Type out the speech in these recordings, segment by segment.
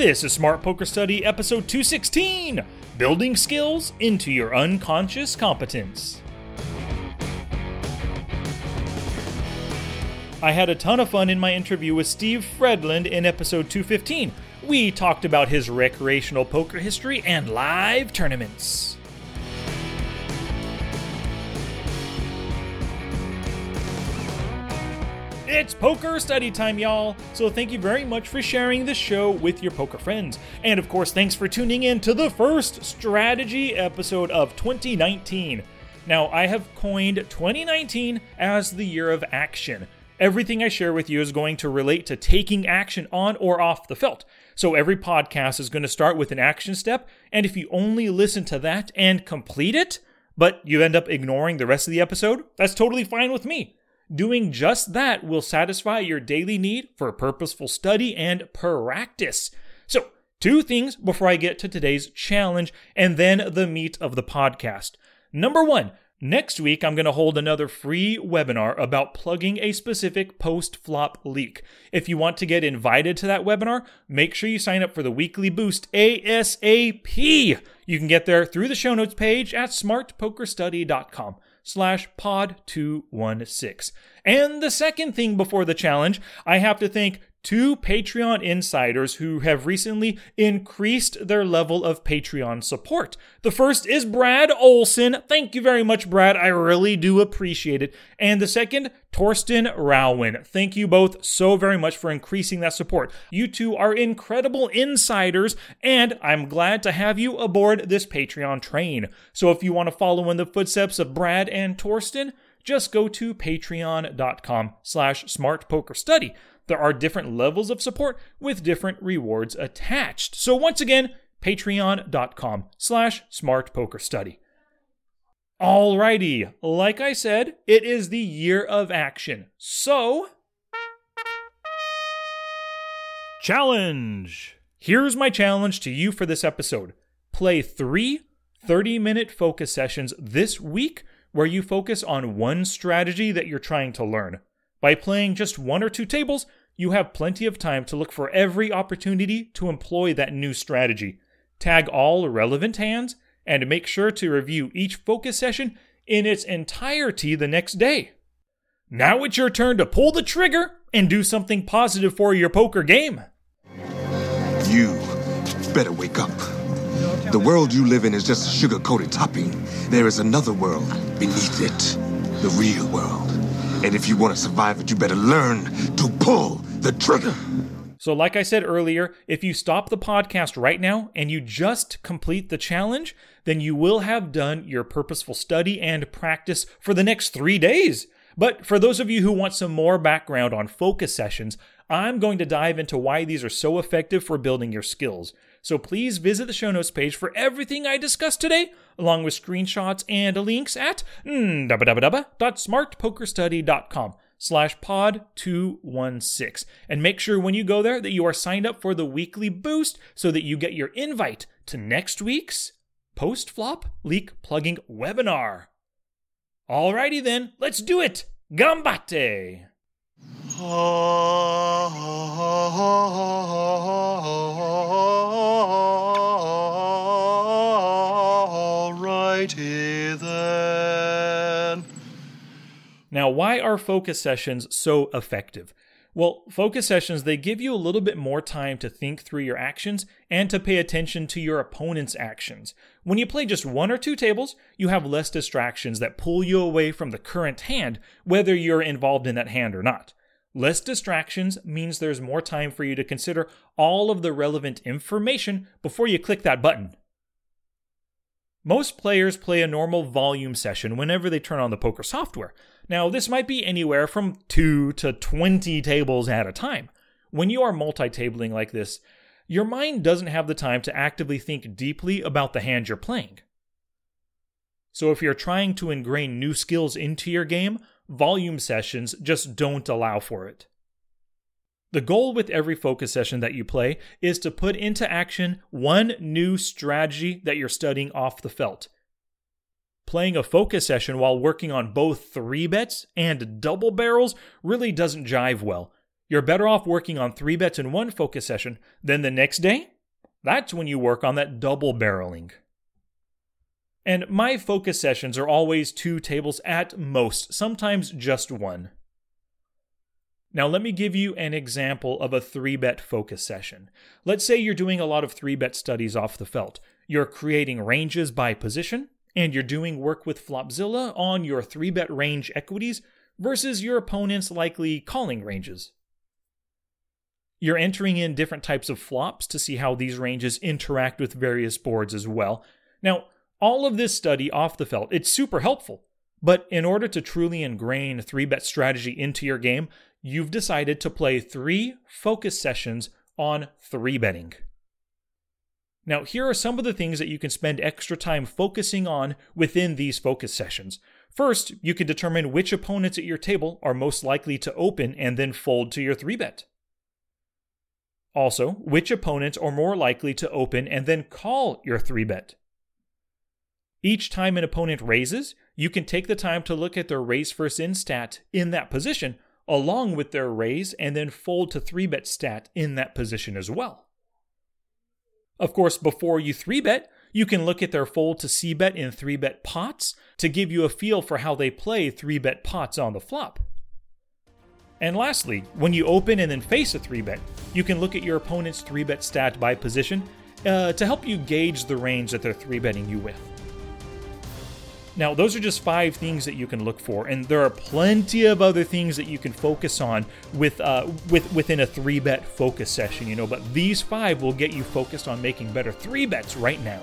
This is Smart Poker Study episode 216 Building Skills into Your Unconscious Competence. I had a ton of fun in my interview with Steve Fredland in episode 215. We talked about his recreational poker history and live tournaments. It's poker study time, y'all. So thank you very much for sharing this show with your poker friends. And of course, thanks for tuning in to the first strategy episode of 2019. Now, I have coined 2019 as the year of action. Everything I share with you is going to relate to taking action on or off the felt. So every podcast is going to start with an action step, and if you only listen to that and complete it, but you end up ignoring the rest of the episode, that's totally fine with me. Doing just that will satisfy your daily need for purposeful study and practice. So, two things before I get to today's challenge and then the meat of the podcast. Number one, Next week, I'm going to hold another free webinar about plugging a specific post flop leak. If you want to get invited to that webinar, make sure you sign up for the weekly boost ASAP. You can get there through the show notes page at smartpokerstudy.com slash pod 216. And the second thing before the challenge, I have to thank two Patreon insiders who have recently increased their level of Patreon support. The first is Brad Olson. Thank you very much, Brad. I really do appreciate it. And the second, Torsten Rowan. Thank you both so very much for increasing that support. You two are incredible insiders, and I'm glad to have you aboard this Patreon train. So if you want to follow in the footsteps of Brad and Torsten, just go to patreon.com slash smartpokerstudy. There are different levels of support with different rewards attached. So once again, patreon.com slash smartpokerstudy. Alrighty, like I said, it is the year of action. So, challenge! Here's my challenge to you for this episode. Play three 30 minute focus sessions this week where you focus on one strategy that you're trying to learn. By playing just one or two tables, you have plenty of time to look for every opportunity to employ that new strategy. Tag all relevant hands and make sure to review each focus session in its entirety the next day. Now it's your turn to pull the trigger and do something positive for your poker game. You better wake up. The world you live in is just a sugar coated topping. There is another world beneath it, the real world. And if you want to survive it, you better learn to pull the trigger. So, like I said earlier, if you stop the podcast right now and you just complete the challenge, then you will have done your purposeful study and practice for the next three days. But for those of you who want some more background on focus sessions, I'm going to dive into why these are so effective for building your skills. So please visit the show notes page for everything I discussed today, along with screenshots and links at hmm, www.smartpokerstudy.com slash pod 216. And make sure when you go there that you are signed up for the weekly boost so that you get your invite to next week's post flop leak plugging webinar. Alrighty then, let's do it! Gambate! Alrighty why are focus sessions so effective? Well, focus sessions, they give you a little bit more time to think through your actions and to pay attention to your opponent's actions. When you play just one or two tables, you have less distractions that pull you away from the current hand, whether you're involved in that hand or not. Less distractions means there's more time for you to consider all of the relevant information before you click that button. Most players play a normal volume session whenever they turn on the poker software. Now, this might be anywhere from 2 to 20 tables at a time. When you are multi tabling like this, your mind doesn't have the time to actively think deeply about the hand you're playing. So, if you're trying to ingrain new skills into your game, volume sessions just don't allow for it. The goal with every focus session that you play is to put into action one new strategy that you're studying off the felt. Playing a focus session while working on both three bets and double barrels really doesn't jive well. You're better off working on three bets in one focus session than the next day. That's when you work on that double barreling. And my focus sessions are always two tables at most, sometimes just one. Now, let me give you an example of a three bet focus session. Let's say you're doing a lot of three bet studies off the felt. You're creating ranges by position, and you're doing work with Flopzilla on your three bet range equities versus your opponent's likely calling ranges. You're entering in different types of flops to see how these ranges interact with various boards as well. Now, all of this study off the felt, it's super helpful. But in order to truly ingrain 3 bet strategy into your game, you've decided to play three focus sessions on 3 betting. Now, here are some of the things that you can spend extra time focusing on within these focus sessions. First, you can determine which opponents at your table are most likely to open and then fold to your 3 bet. Also, which opponents are more likely to open and then call your 3 bet. Each time an opponent raises, you can take the time to look at their raise first in stat in that position, along with their raise, and then fold to 3 bet stat in that position as well. Of course, before you 3 bet, you can look at their fold to C bet in 3 bet pots to give you a feel for how they play 3 bet pots on the flop. And lastly, when you open and then face a 3 bet, you can look at your opponent's 3 bet stat by position uh, to help you gauge the range that they're 3 betting you with. Now, those are just five things that you can look for, and there are plenty of other things that you can focus on with uh, with within a three bet focus session. You know, but these five will get you focused on making better three bets right now.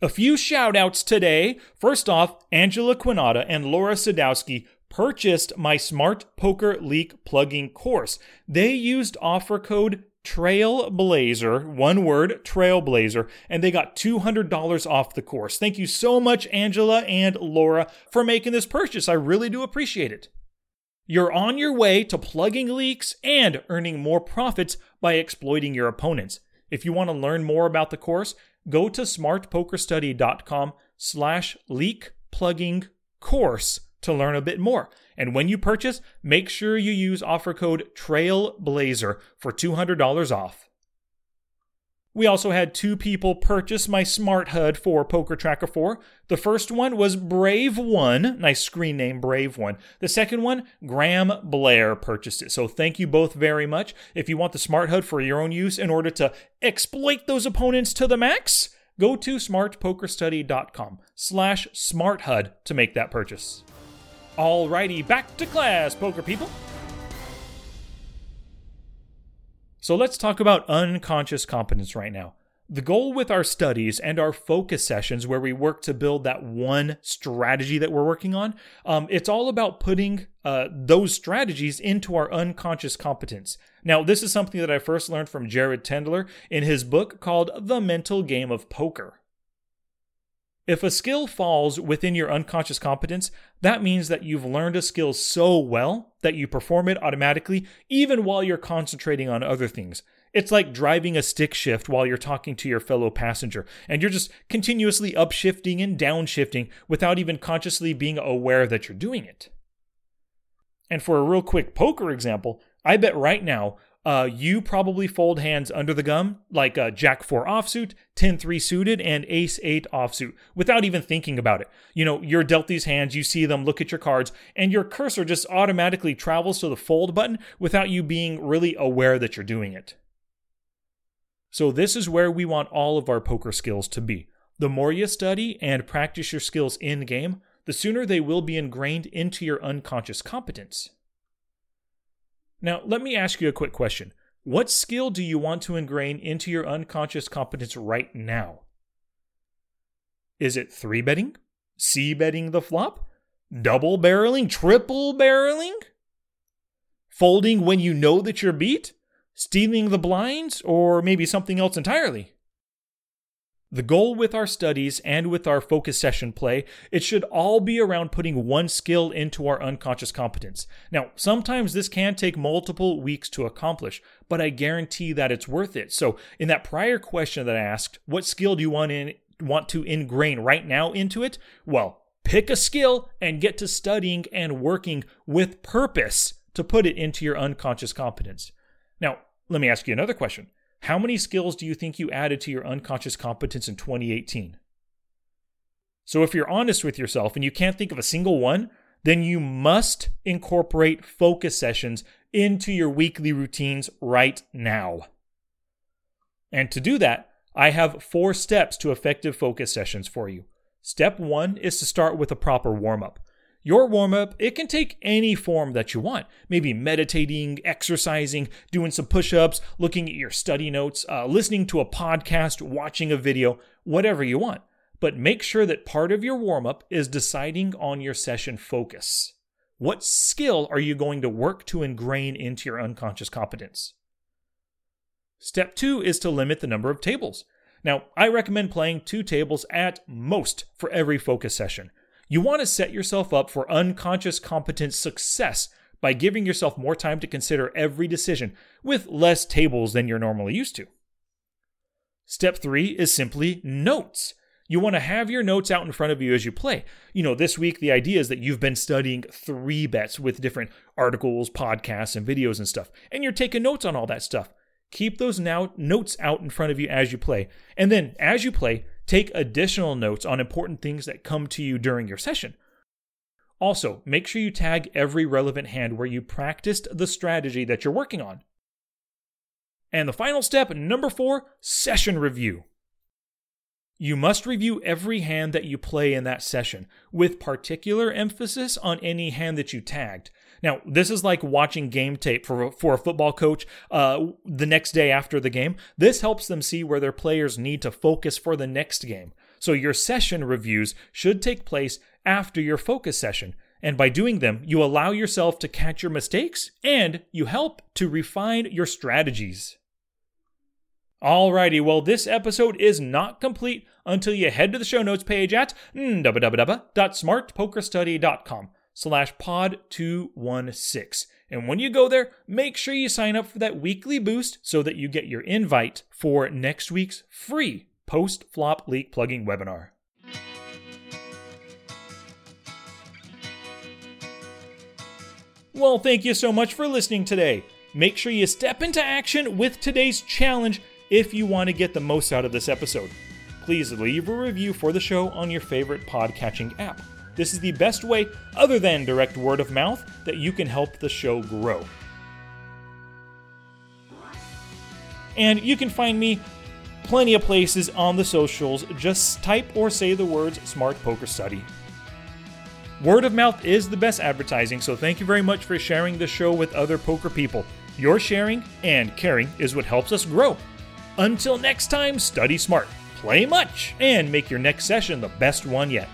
A few shout outs today. First off, Angela Quinata and Laura Sadowski purchased my Smart Poker Leak plugging course. They used offer code Trailblazer, one word, Trailblazer, and they got $200 off the course. Thank you so much, Angela and Laura, for making this purchase. I really do appreciate it. You're on your way to plugging leaks and earning more profits by exploiting your opponents. If you want to learn more about the course, go to smartpokerstudy.com slash leak plugging course to learn a bit more. And when you purchase, make sure you use offer code TRAILBLAZER for $200 off. We also had two people purchase my Smart HUD for Poker Tracker 4. The first one was Brave One, nice screen name, Brave One. The second one, Graham Blair purchased it. So thank you both very much. If you want the Smart HUD for your own use in order to exploit those opponents to the max, go to smartpokerstudy.com slash smarthud to make that purchase. Alrighty, back to class, poker people. So let's talk about unconscious competence right now. The goal with our studies and our focus sessions, where we work to build that one strategy that we're working on, um, it's all about putting uh, those strategies into our unconscious competence. Now, this is something that I first learned from Jared Tendler in his book called The Mental Game of Poker. If a skill falls within your unconscious competence, that means that you've learned a skill so well that you perform it automatically, even while you're concentrating on other things. It's like driving a stick shift while you're talking to your fellow passenger, and you're just continuously upshifting and downshifting without even consciously being aware that you're doing it. And for a real quick poker example, I bet right now uh, you probably fold hands under the gun like uh, Jack 4 offsuit, 10 3 suited, and Ace 8 offsuit without even thinking about it. You know, you're dealt these hands, you see them, look at your cards, and your cursor just automatically travels to the fold button without you being really aware that you're doing it. So, this is where we want all of our poker skills to be. The more you study and practice your skills in game, the sooner they will be ingrained into your unconscious competence. Now, let me ask you a quick question. What skill do you want to ingrain into your unconscious competence right now? Is it three betting? C betting the flop? Double barreling? Triple barreling? Folding when you know that you're beat? Stealing the blinds? Or maybe something else entirely? The goal with our studies and with our focus session play, it should all be around putting one skill into our unconscious competence. Now, sometimes this can take multiple weeks to accomplish, but I guarantee that it's worth it. So, in that prior question that I asked, what skill do you want in want to ingrain right now into it? Well, Pick a skill and get to studying and working with purpose to put it into your unconscious competence. Now, let me ask you another question. How many skills do you think you added to your unconscious competence in 2018? So, if you're honest with yourself and you can't think of a single one, then you must incorporate focus sessions into your weekly routines right now. And to do that, I have four steps to effective focus sessions for you. Step one is to start with a proper warm up. Your warm up, it can take any form that you want. Maybe meditating, exercising, doing some push ups, looking at your study notes, uh, listening to a podcast, watching a video, whatever you want. But make sure that part of your warm up is deciding on your session focus. What skill are you going to work to ingrain into your unconscious competence? Step two is to limit the number of tables. Now, I recommend playing two tables at most for every focus session. You want to set yourself up for unconscious competence success by giving yourself more time to consider every decision with less tables than you're normally used to. Step three is simply notes. You want to have your notes out in front of you as you play. You know, this week, the idea is that you've been studying three bets with different articles, podcasts, and videos and stuff, and you're taking notes on all that stuff. Keep those now notes out in front of you as you play. And then, as you play, Take additional notes on important things that come to you during your session. Also, make sure you tag every relevant hand where you practiced the strategy that you're working on. And the final step, number four, session review. You must review every hand that you play in that session, with particular emphasis on any hand that you tagged. Now, this is like watching game tape for, for a football coach uh, the next day after the game. This helps them see where their players need to focus for the next game. So, your session reviews should take place after your focus session. And by doing them, you allow yourself to catch your mistakes and you help to refine your strategies. Alrighty, well, this episode is not complete until you head to the show notes page at www.smartpokerstudy.com slash pod 216. And when you go there, make sure you sign up for that weekly boost so that you get your invite for next week's free post flop leak plugging webinar. Well, thank you so much for listening today. Make sure you step into action with today's challenge if you want to get the most out of this episode. Please leave a review for the show on your favorite podcatching app. This is the best way, other than direct word of mouth, that you can help the show grow. And you can find me plenty of places on the socials. Just type or say the words Smart Poker Study. Word of mouth is the best advertising, so thank you very much for sharing the show with other poker people. Your sharing and caring is what helps us grow. Until next time, study smart, play much, and make your next session the best one yet.